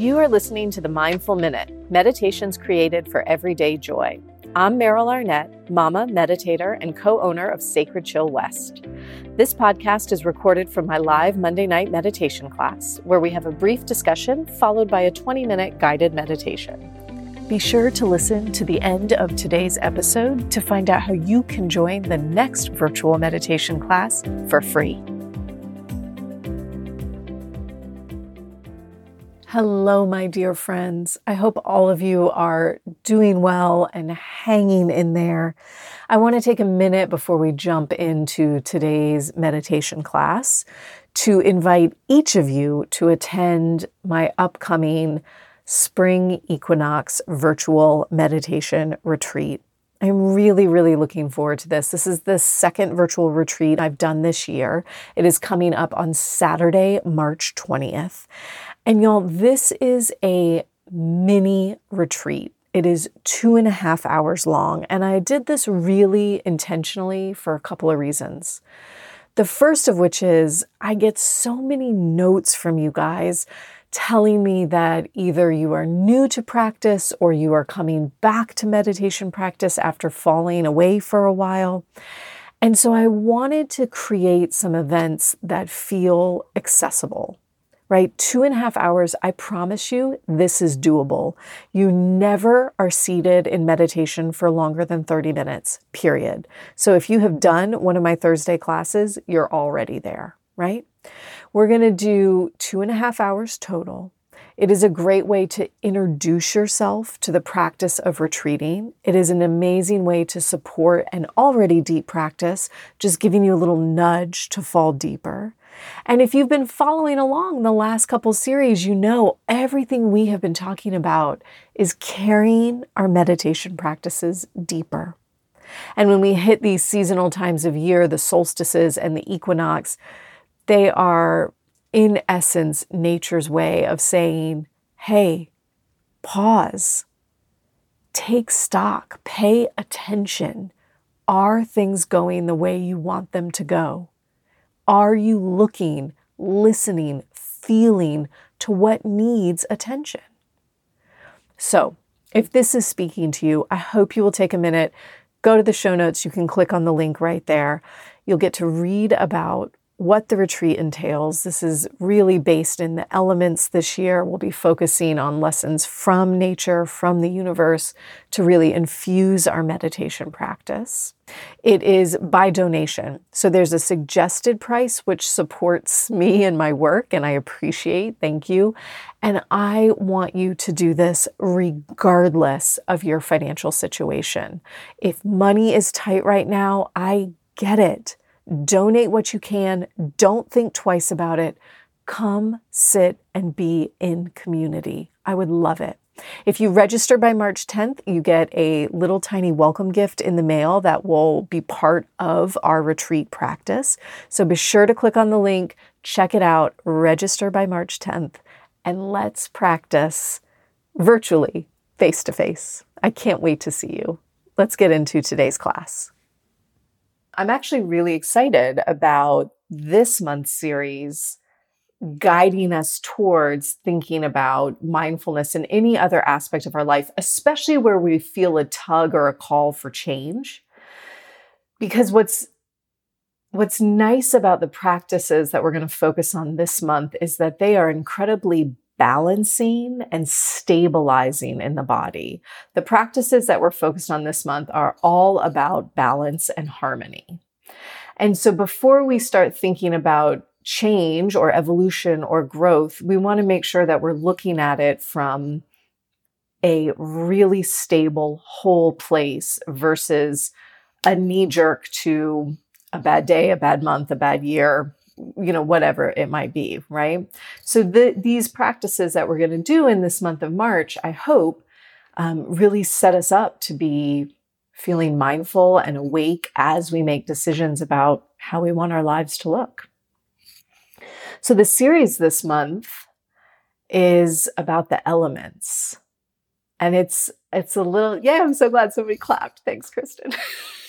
You are listening to the Mindful Minute, meditations created for everyday joy. I'm Meryl Arnett, mama, meditator, and co owner of Sacred Chill West. This podcast is recorded from my live Monday night meditation class, where we have a brief discussion followed by a 20 minute guided meditation. Be sure to listen to the end of today's episode to find out how you can join the next virtual meditation class for free. Hello, my dear friends. I hope all of you are doing well and hanging in there. I want to take a minute before we jump into today's meditation class to invite each of you to attend my upcoming spring equinox virtual meditation retreat. I'm really, really looking forward to this. This is the second virtual retreat I've done this year. It is coming up on Saturday, March 20th. And y'all, this is a mini retreat. It is two and a half hours long. And I did this really intentionally for a couple of reasons. The first of which is I get so many notes from you guys telling me that either you are new to practice or you are coming back to meditation practice after falling away for a while. And so I wanted to create some events that feel accessible right? Two and a half hours, I promise you, this is doable. You never are seated in meditation for longer than 30 minutes, period. So if you have done one of my Thursday classes, you're already there, right? We're going to do two and a half hours total. It is a great way to introduce yourself to the practice of retreating. It is an amazing way to support an already deep practice, just giving you a little nudge to fall deeper. And if you've been following along the last couple series, you know everything we have been talking about is carrying our meditation practices deeper. And when we hit these seasonal times of year, the solstices and the equinox, they are, in essence, nature's way of saying, hey, pause, take stock, pay attention. Are things going the way you want them to go? Are you looking, listening, feeling to what needs attention? So, if this is speaking to you, I hope you will take a minute, go to the show notes. You can click on the link right there. You'll get to read about what the retreat entails. This is really based in the elements this year. We'll be focusing on lessons from nature, from the universe, to really infuse our meditation practice. It is by donation. So there's a suggested price which supports me and my work, and I appreciate. Thank you. And I want you to do this regardless of your financial situation. If money is tight right now, I get it. Donate what you can. Don't think twice about it. Come sit and be in community. I would love it. If you register by March 10th, you get a little tiny welcome gift in the mail that will be part of our retreat practice. So be sure to click on the link, check it out, register by March 10th, and let's practice virtually, face to face. I can't wait to see you. Let's get into today's class. I'm actually really excited about this month's series guiding us towards thinking about mindfulness in any other aspect of our life, especially where we feel a tug or a call for change. Because what's what's nice about the practices that we're going to focus on this month is that they are incredibly balancing and stabilizing in the body. The practices that we're focused on this month are all about balance and harmony. And so before we start thinking about change or evolution or growth, we want to make sure that we're looking at it from a really stable, whole place versus a knee jerk to a bad day, a bad month, a bad year, you know, whatever it might be, right? So the, these practices that we're going to do in this month of March, I hope, um, really set us up to be feeling mindful and awake as we make decisions about how we want our lives to look. So the series this month is about the elements. And it's it's a little yeah, I'm so glad somebody clapped. Thanks, Kristen.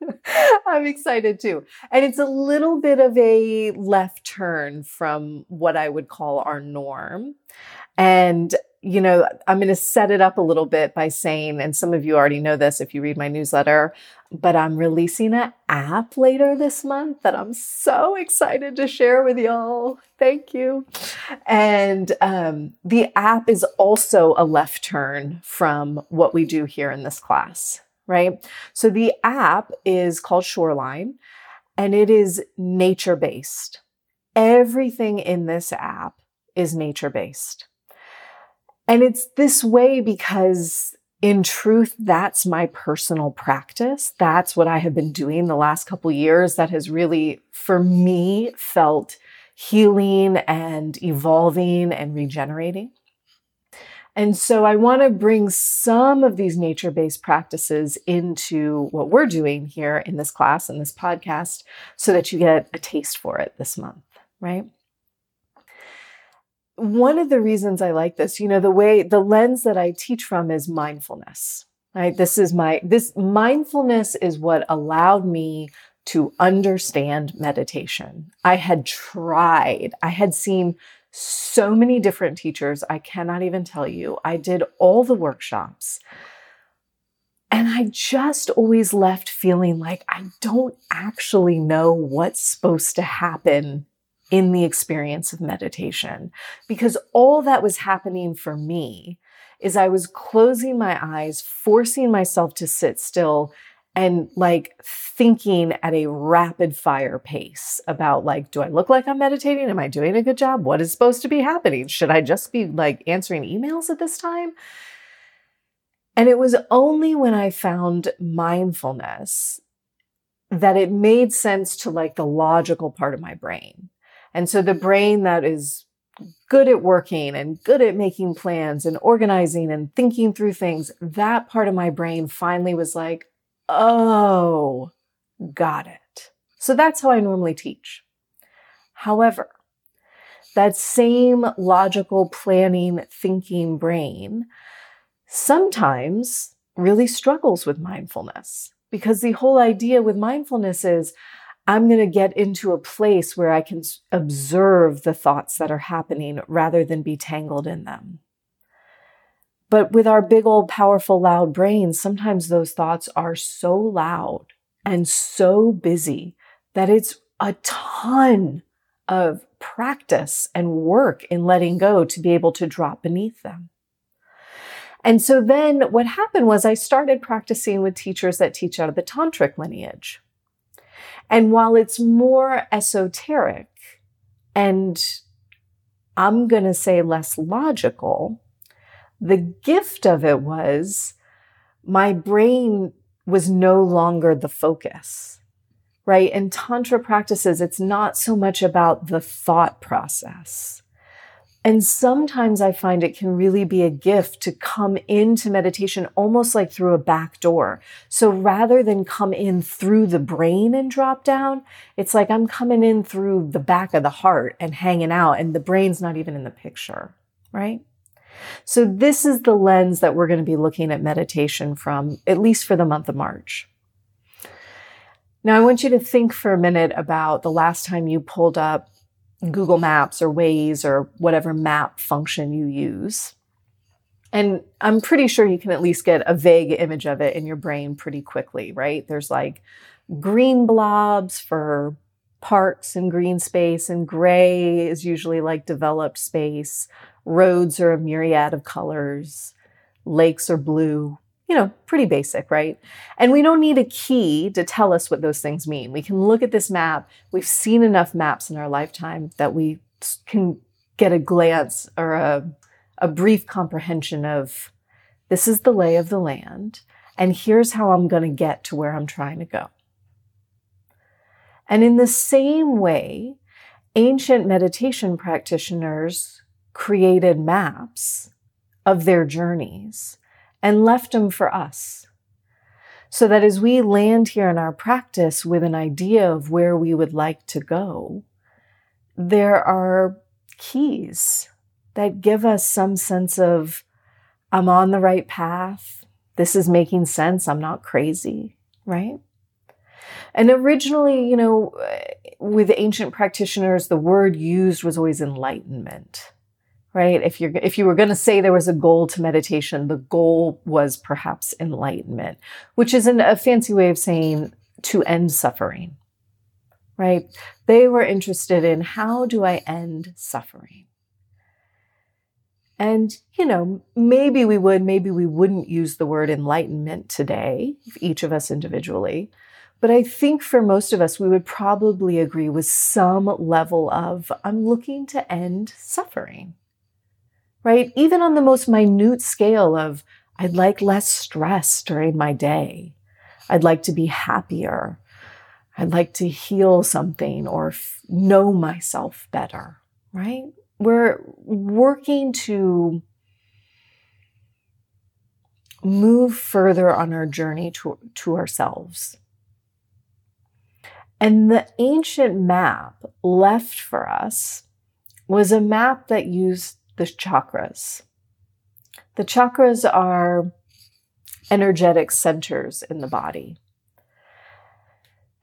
I'm excited too. And it's a little bit of a left turn from what I would call our norm. And you know, I'm going to set it up a little bit by saying, and some of you already know this if you read my newsletter, but I'm releasing an app later this month that I'm so excited to share with y'all. Thank you. And um, the app is also a left turn from what we do here in this class, right? So the app is called Shoreline and it is nature based. Everything in this app is nature based. And it's this way because in truth, that's my personal practice. That's what I have been doing the last couple years that has really, for me, felt healing and evolving and regenerating. And so I want to bring some of these nature based practices into what we're doing here in this class and this podcast so that you get a taste for it this month, right? one of the reasons I like this, you know, the way the lens that I teach from is mindfulness. Right? This is my this mindfulness is what allowed me to understand meditation. I had tried. I had seen so many different teachers. I cannot even tell you. I did all the workshops. And I just always left feeling like I don't actually know what's supposed to happen in the experience of meditation because all that was happening for me is I was closing my eyes, forcing myself to sit still and like thinking at a rapid fire pace about like do I look like I'm meditating? Am I doing a good job? What is supposed to be happening? Should I just be like answering emails at this time? And it was only when I found mindfulness that it made sense to like the logical part of my brain. And so the brain that is good at working and good at making plans and organizing and thinking through things, that part of my brain finally was like, oh, got it. So that's how I normally teach. However, that same logical planning thinking brain sometimes really struggles with mindfulness because the whole idea with mindfulness is I'm going to get into a place where I can observe the thoughts that are happening rather than be tangled in them. But with our big old powerful loud brains, sometimes those thoughts are so loud and so busy that it's a ton of practice and work in letting go to be able to drop beneath them. And so then what happened was I started practicing with teachers that teach out of the tantric lineage. And while it's more esoteric and I'm going to say less logical, the gift of it was my brain was no longer the focus, right? In Tantra practices, it's not so much about the thought process. And sometimes I find it can really be a gift to come into meditation almost like through a back door. So rather than come in through the brain and drop down, it's like I'm coming in through the back of the heart and hanging out, and the brain's not even in the picture, right? So this is the lens that we're going to be looking at meditation from, at least for the month of March. Now, I want you to think for a minute about the last time you pulled up Google Maps or Waze or whatever map function you use. And I'm pretty sure you can at least get a vague image of it in your brain pretty quickly, right? There's like green blobs for parks and green space, and gray is usually like developed space. Roads are a myriad of colors. Lakes are blue you know, pretty basic, right? And we don't need a key to tell us what those things mean. We can look at this map. We've seen enough maps in our lifetime that we can get a glance or a, a brief comprehension of this is the lay of the land, and here's how I'm going to get to where I'm trying to go. And in the same way, ancient meditation practitioners created maps of their journeys and left them for us. So that as we land here in our practice with an idea of where we would like to go, there are keys that give us some sense of, I'm on the right path. This is making sense. I'm not crazy, right? And originally, you know, with ancient practitioners, the word used was always enlightenment right? If you're if you were going to say there was a goal to meditation the goal was perhaps enlightenment which is an, a fancy way of saying to end suffering right? They were interested in how do i end suffering? And you know maybe we would maybe we wouldn't use the word enlightenment today each of us individually but I think for most of us, we would probably agree with some level of, I'm looking to end suffering right? Even on the most minute scale of, I'd like less stress during my day. I'd like to be happier. I'd like to heal something or f- know myself better, right? We're working to move further on our journey to, to ourselves. And the ancient map left for us was a map that used the chakras. The chakras are energetic centers in the body.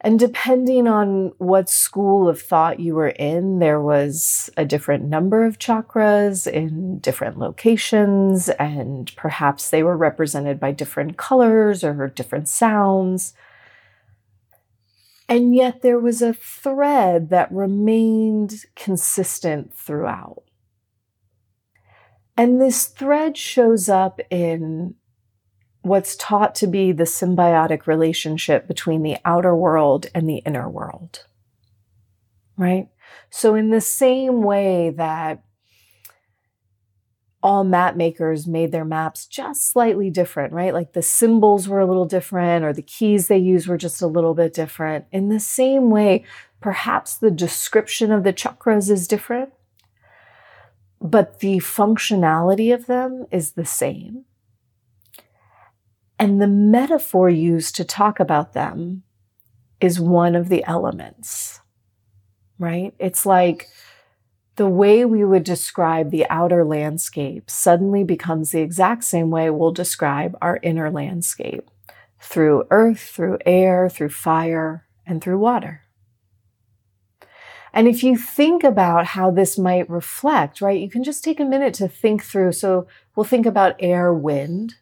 And depending on what school of thought you were in, there was a different number of chakras in different locations, and perhaps they were represented by different colors or different sounds. And yet there was a thread that remained consistent throughout. And this thread shows up in what's taught to be the symbiotic relationship between the outer world and the inner world. Right? So, in the same way that all map makers made their maps just slightly different, right? Like the symbols were a little different or the keys they used were just a little bit different. In the same way, perhaps the description of the chakras is different but the functionality of them is the same. And the metaphor used to talk about them is one of the elements, right? It's like the way we would describe the outer landscape suddenly becomes the exact same way we'll describe our inner landscape through earth, through air, through fire, and through water. And if you think about how this might reflect, right, you can just take a minute to think through. So we'll think about air, wind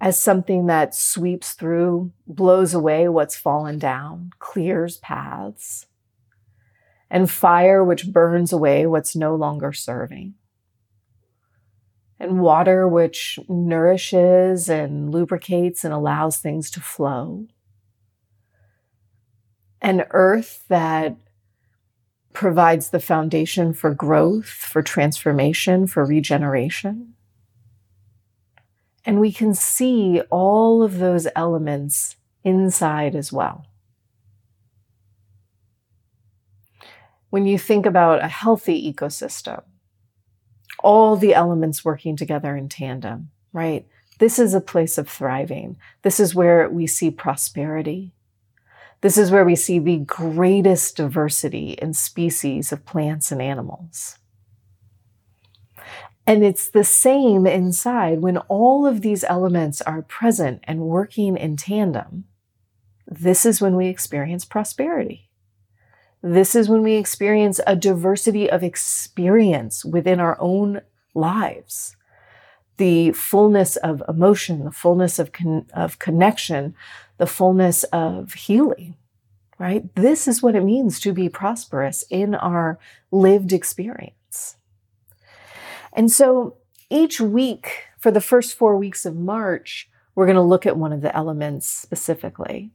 as something that sweeps through, blows away what's fallen down, clears paths. And fire, which burns away what's no longer serving. And water, which nourishes and lubricates and allows things to flow. And earth that provides the foundation for growth, for transformation, for regeneration. And we can see all of those elements inside as well. When you think about a healthy ecosystem, all the elements working together in tandem, right? This is a place of thriving. This is where we see prosperity. This is where we see the greatest diversity in species of plants and animals. And it's the same inside when all of these elements are present and working in tandem. This is when we experience prosperity. This is when we experience a diversity of experience within our own lives. The fullness of emotion, the fullness of, con- of connection, the fullness of healing, right? This is what it means to be prosperous in our lived experience. And so each week for the first four weeks of March, we're going to look at one of the elements specifically.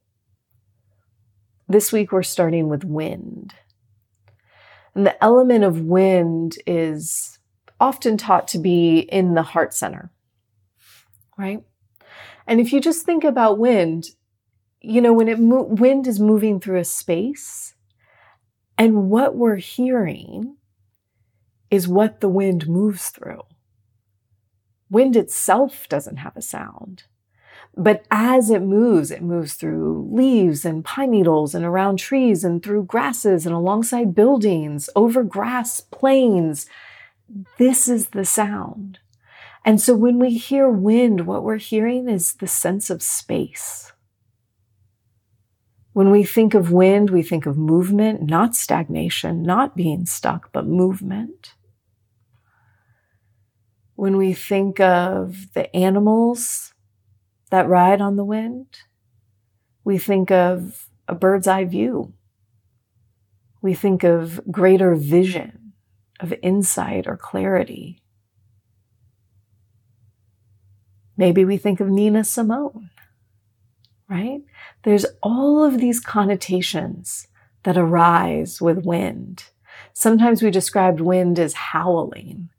This week, we're starting with wind. And the element of wind is often taught to be in the heart center, right? And if you just think about wind, you know, when it mo- wind is moving through a space, and what we're hearing is what the wind moves through. Wind itself doesn't have a sound. But as it moves, it moves through leaves and pine needles and around trees and through grasses and alongside buildings, over grass plains. This is the sound. And so when we hear wind, what we're hearing is the sense of space When we think of wind, we think of movement, not stagnation, not being stuck, but movement. When we think of the animals that ride on the wind, we think of a bird's eye view. We think of greater vision, of insight or clarity. Maybe we think of Nina Simone, right? There's all of these connotations that arise with wind. Sometimes we described wind as howling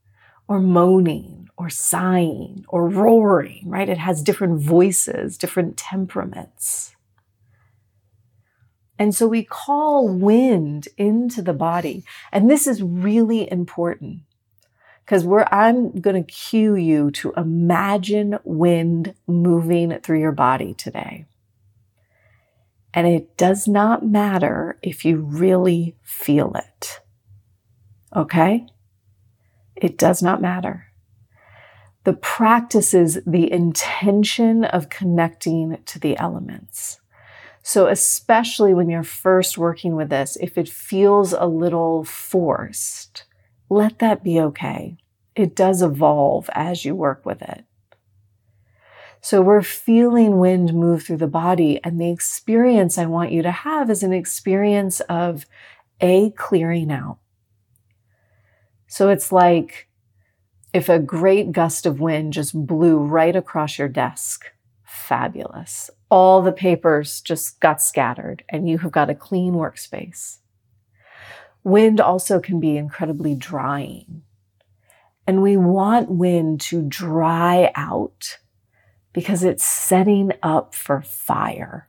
or moaning or sighing or roaring, right? It has different voices, different temperaments. And so we call wind into the body. And this is really important because we're, I'm going to cue you to imagine wind moving through your body today. And it does not matter if you really feel it. Okay? It does not matter. The practice is the intention of connecting to the elements. So, especially when you're first working with this, if it feels a little forced, let that be okay. It does evolve as you work with it. So we're feeling wind move through the body. And the experience I want you to have is an experience of a clearing out. So it's like if a great gust of wind just blew right across your desk. Fabulous all the papers just got scattered and you have got a clean workspace. Wind also can be incredibly drying. And we want wind to dry out because it's setting up for fire,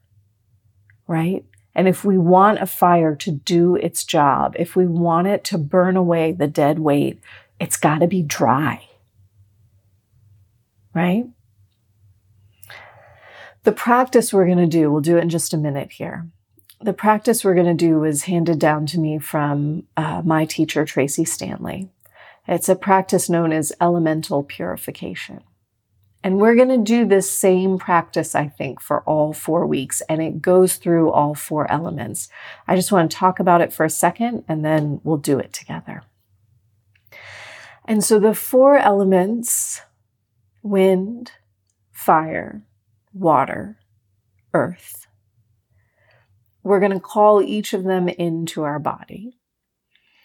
right? And if we want a fire to do its job, if we want it to burn away the dead weight, it's got to be dry, right? The practice we're going to do, we'll do it in just a minute here. The practice we're going to do was handed down to me from uh, my teacher, Tracee Stanley. It's a practice known as elemental purification. And we're going to do this same practice, I think, for all four weeks, and it goes through all four elements. I just want to talk about it for a second, and then we'll do it together. And so the four elements wind, fire, water, earth. We're going to call each of them into our body.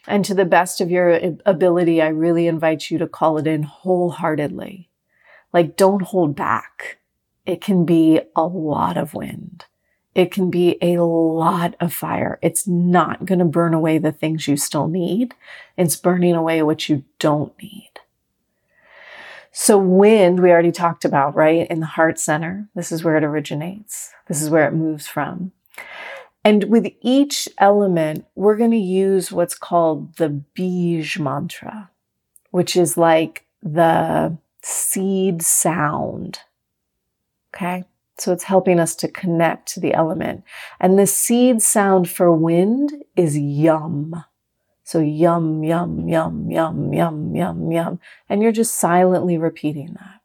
And to the best of your ability, I really invite you to call it in wholeheartedly. Like, don't hold back. It can be a lot of wind. It can be a lot of fire. It's not going to burn away the things you still need. It's burning away what you don't need. So wind, we already talked about, right? In the heart center. This is where it originates. This is where it moves from. And with each element, we're going to use what's called the Bij mantra, which is like the seed sound. Okay. So it's helping us to connect to the element. And the seed sound for wind is yum. So yum, yum, yum, yum, yum, yum, yum. And you're just silently repeating that.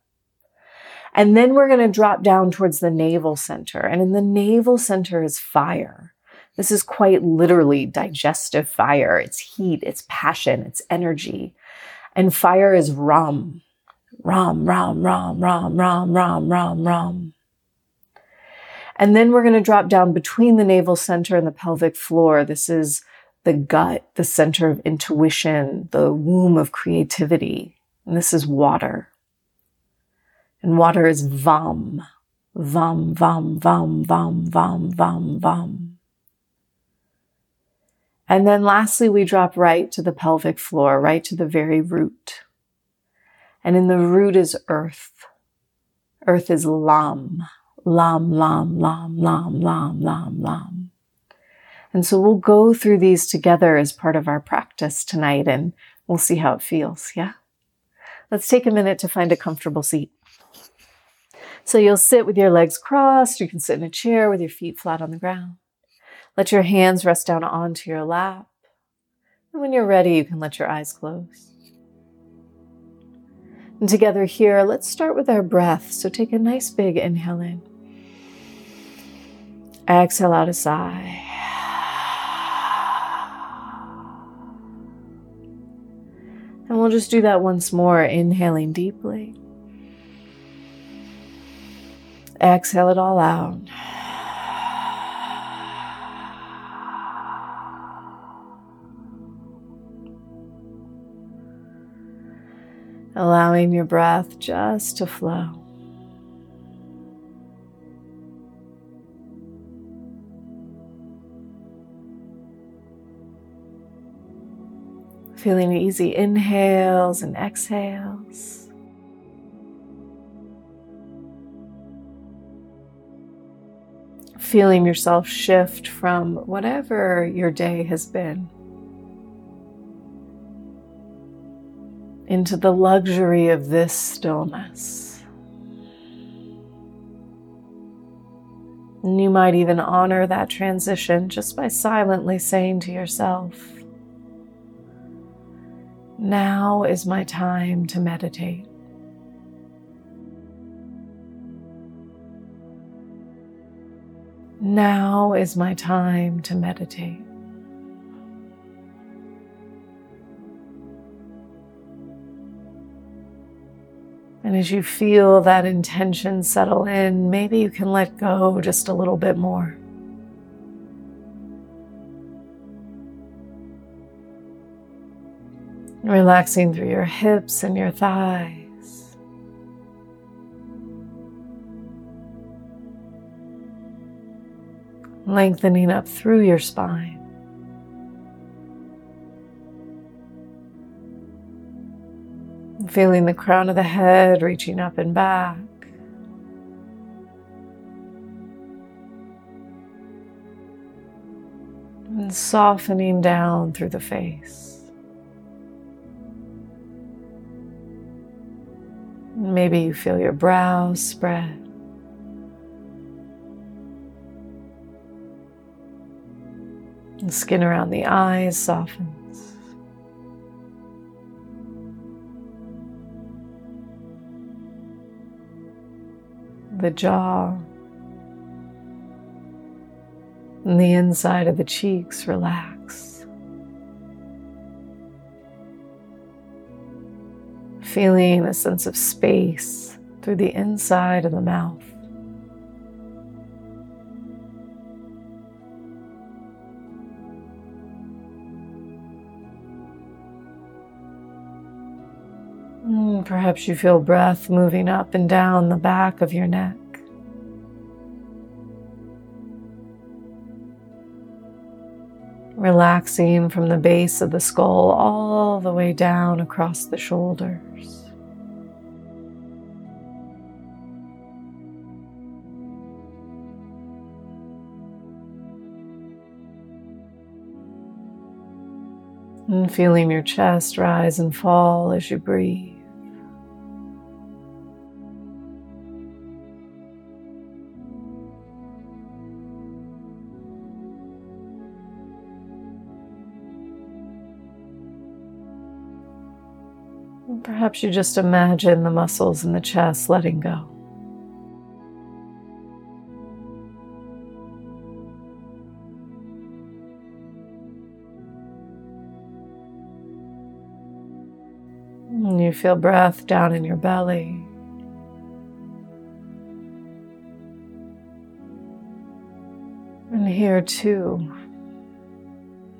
And then we're going to drop down towards the navel center. And in the navel center is fire. This is quite literally digestive fire. It's heat, it's passion, it's energy. And fire is rum. Rum, rum, rum, rum, rum, rum, rum, rum. And then we're going to drop down between the navel center and the pelvic floor. This is the gut, the center of intuition, the womb of creativity. And this is water. And water is vam, vam, vam, vam, vam, vam, vam, vam. And then lastly, we drop right to the pelvic floor, right to the very root. And in the root is earth. Earth is lam, lam, lam, lam, lam, lam, lam, lam. And so we'll go through these together as part of our practice tonight and we'll see how it feels. Yeah. Let's take a minute to find a comfortable seat. So you'll sit with your legs crossed. You can sit in a chair with your feet flat on the ground. Let your hands rest down onto your lap. And when you're ready, you can let your eyes close. And together here, let's start with our breath. So take a nice big inhale in. Exhale out a sigh. And we'll just do that once more, inhaling deeply. Exhale it all out. Allowing your breath just to flow. Feeling easy inhales and exhales. Feeling yourself shift from whatever your day has been into the luxury of this stillness. And you might even honor that transition just by silently saying to yourself, now is my time to meditate. Now is my time to meditate. And as you feel that intention settle in, maybe you can let go just a little bit more. Relaxing through your hips and your thighs. Lengthening up through your spine. Feeling the crown of the head reaching up and back. And softening down through the face. Maybe you feel your brows spread. The skin around the eyes softens. The jaw and the inside of the cheeks relax. feeling a sense of space through the inside of the mouth. Perhaps you feel breath moving up and down the back of your neck. relaxing from the base of the skull all the way down across the shoulders. And feeling your chest rise and fall as you breathe. Perhaps you just imagine the muscles in the chest letting go. And you feel breath down in your belly. And here too,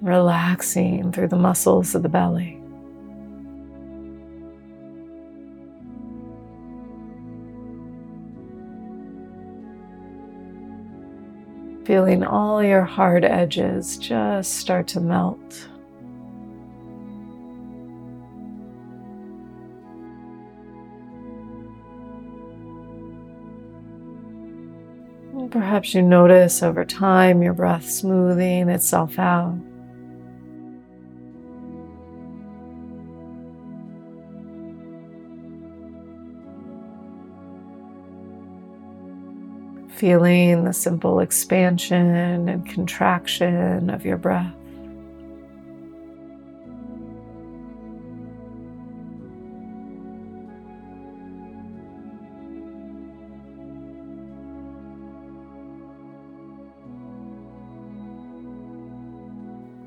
relaxing through the muscles of the belly. Feeling all your hard edges just start to melt. Perhaps you notice over time your breath smoothing itself out. feeling the simple expansion and contraction of your breath.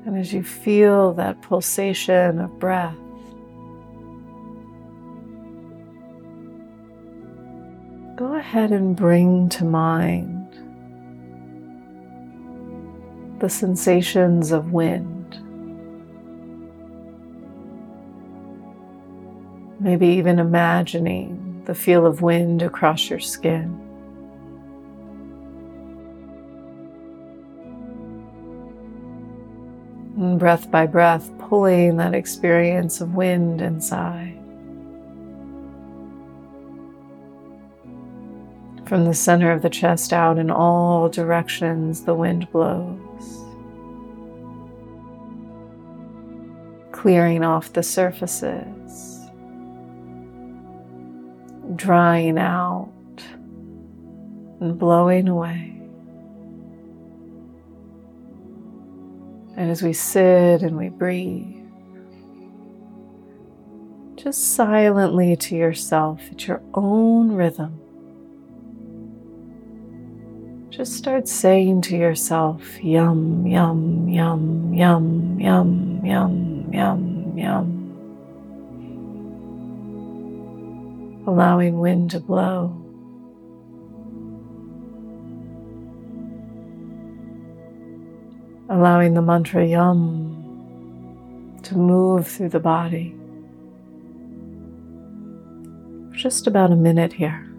And as you feel that pulsation of breath, ahead and bring to mind the sensations of wind. Maybe even imagining the feel of wind across your skin. And breath by breath, pulling that experience of wind inside. From the center of the chest out in all directions, the wind blows. Clearing off the surfaces, drying out, and blowing away. And as we sit and we breathe, just silently to yourself at your own rhythm, just start saying to yourself, yum, yum, yum, yum, yum, yum, yum, yum. Allowing wind to blow. allowing the mantra yum to move through the body just about a minute here.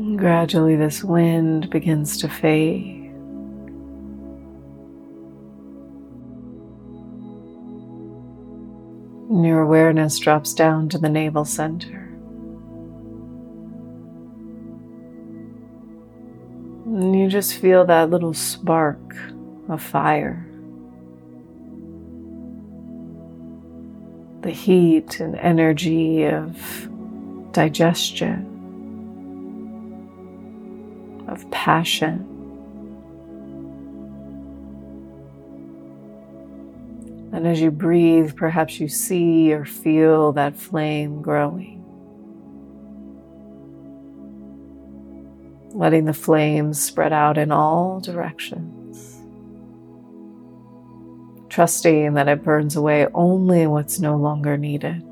Gradually, this wind begins to fade. And your awareness drops down to the navel center. And you just feel that little spark of fire. The heat and energy of digestion of passion. And as you breathe, perhaps you see or feel that flame growing. Letting the flames spread out in all directions. Trusting that it burns away only what's no longer needed.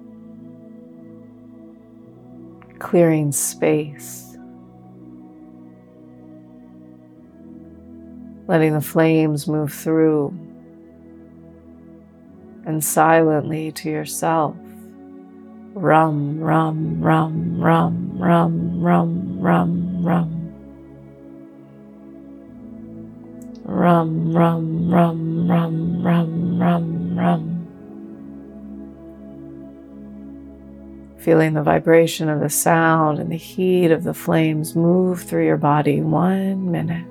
Clearing space letting the flames move through, and silently to yourself. Rum, rum, rum, rum, rum, rum, rum, rum. Rum, rum, rum, rum, rum, rum, rum. Feeling the vibration of the sound and the heat of the flames move through your body one minute.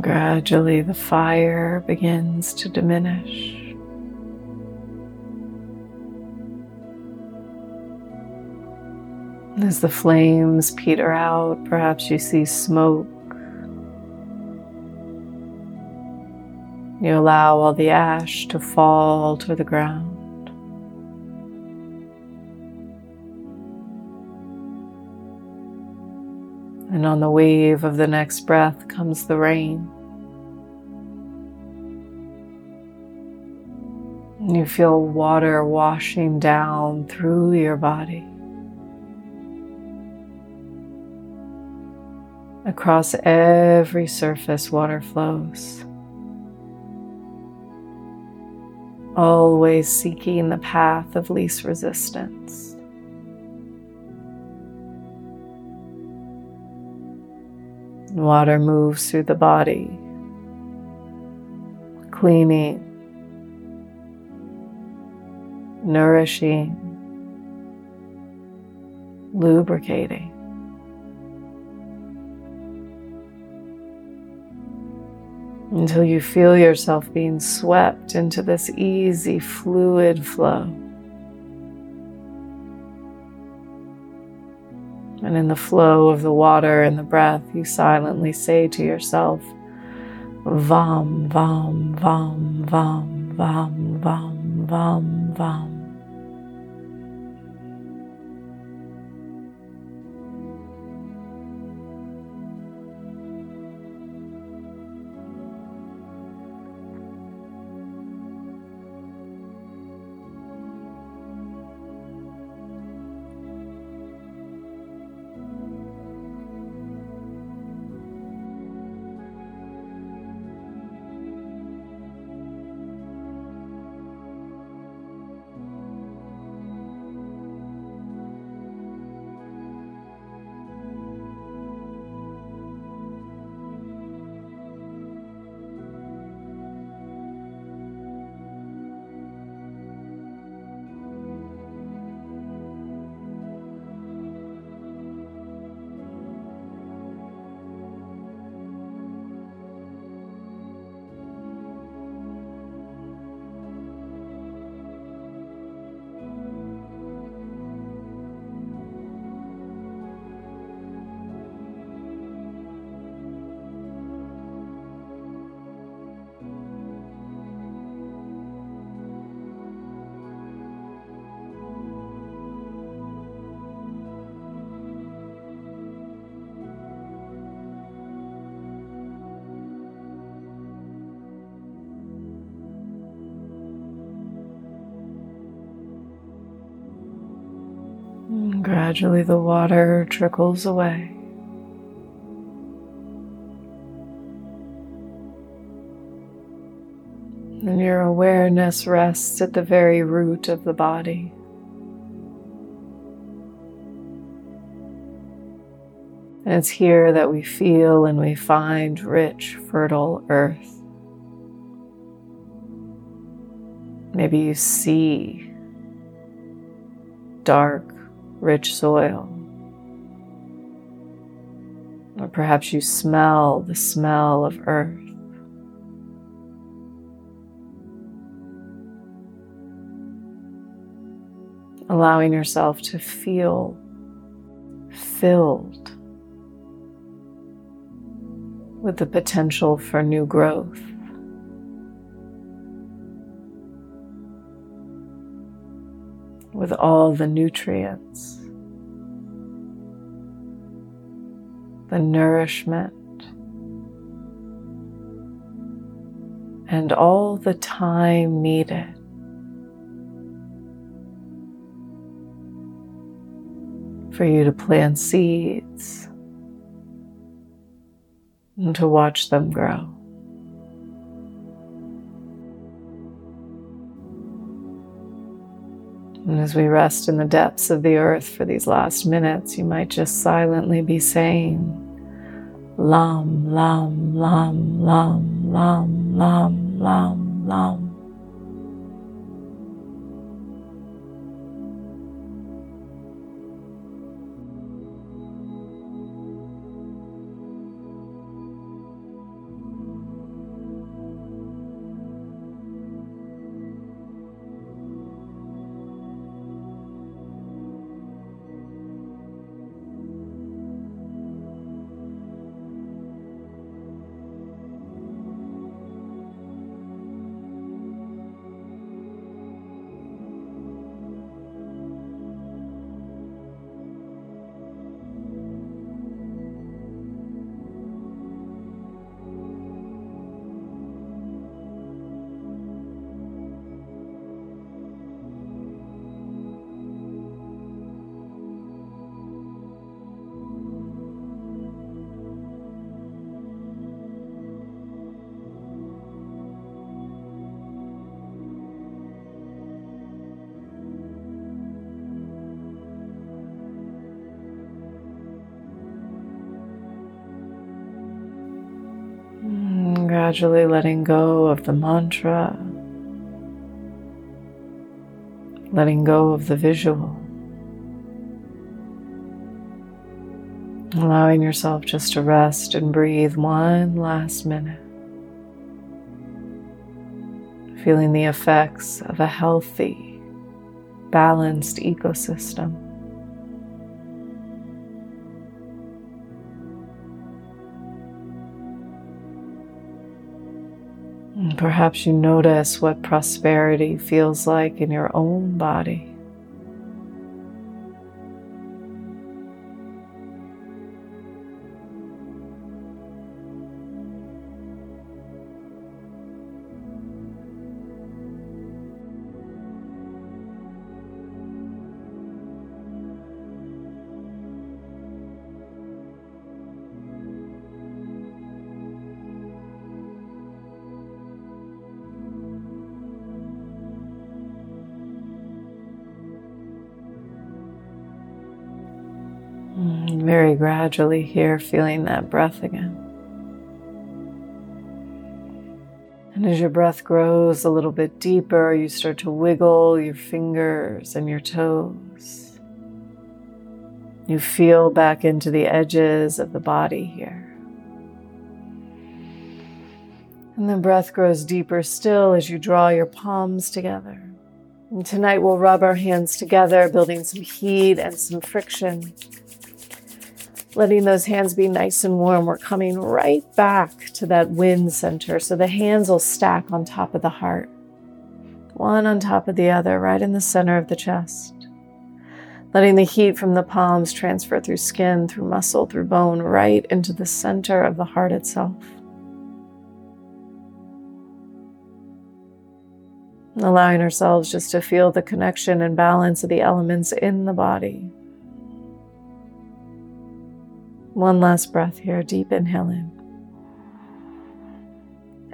Gradually, the fire begins to diminish. As the flames peter out, perhaps you see smoke. You allow all the ash to fall to the ground. And on the wave of the next breath comes the rain. You feel water washing down through your body. Across every surface, water flows. Always seeking the path of least resistance. Water moves through the body, cleaning, nourishing, lubricating. Until you feel yourself being swept into this easy fluid flow. And in the flow of the water and the breath, you silently say to yourself, Vam, Vam, Vam, Vam, Vam, Vam, Vam, Vam. Gradually, the water trickles away. And your awareness rests at the very root of the body. And it's here that we feel and we find rich, fertile earth. Maybe you see dark, rich soil. Or perhaps you smell the smell of earth. Allowing yourself to feel filled with the potential for new growth. With all the nutrients, the nourishment, and all the time needed. For you to plant seeds and to watch them grow. And as we rest in the depths of the earth for these last minutes, you might just silently be saying, Lam, lam, lam, lam, lam, lam, lam, lam. Gradually letting go of the mantra, letting go of the visual. Allowing yourself just to rest and breathe one last minute. Feeling the effects of a healthy, balanced ecosystem. Perhaps you notice what prosperity feels like in your own body. Gradually here, feeling that breath again. And as your breath grows a little bit deeper, you start to wiggle your fingers and your toes. You feel back into the edges of the body here. And the breath grows deeper still as you draw your palms together. And tonight we'll rub our hands together, building some heat and some friction letting those hands be nice and warm. We're coming right back to that wind center. So the hands will stack on top of the heart, one on top of the other, right in the center of the chest. Letting the heat from the palms transfer through skin, through muscle, through bone, right into the center of the heart itself. Allowing ourselves just to feel the connection and balance of the elements in the body. One last breath here. Deep inhale in.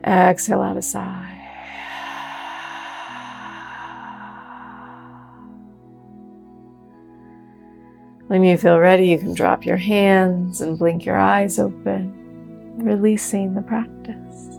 Exhale out a sigh. When you feel ready, you can drop your hands and blink your eyes open, releasing the practice.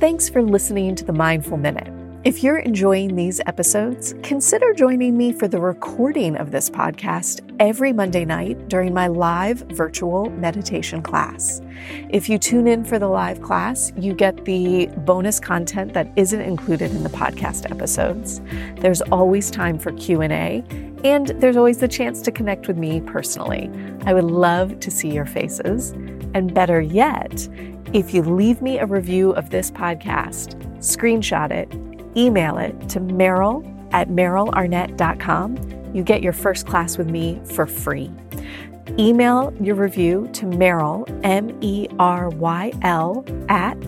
Thanks for listening to the Mindful Minute. If you're enjoying these episodes, consider joining me for the recording of this podcast every Monday night during my live virtual meditation class. If you tune in for the live class, you get the bonus content that isn't included in the podcast episodes. There's always time for Q&A, and there's always the chance to connect with me personally. I would love to see your faces, and better yet, if you leave me a review of this podcast, screenshot it email it to Meryl at merylarnett.com. You get your first class with me for free. Email your review to Meryl, M E R Y L, at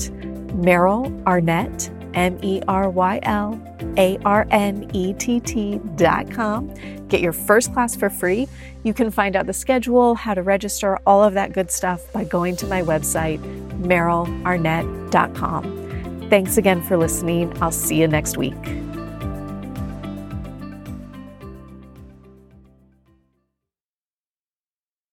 Meryl Arnett, M E R Y L A R N E T T dot com. Get your first class for free. You can find out the schedule, how to register, all of that good stuff by going to my website, merylarnett.com. Thanks again for listening. I'll see you next week.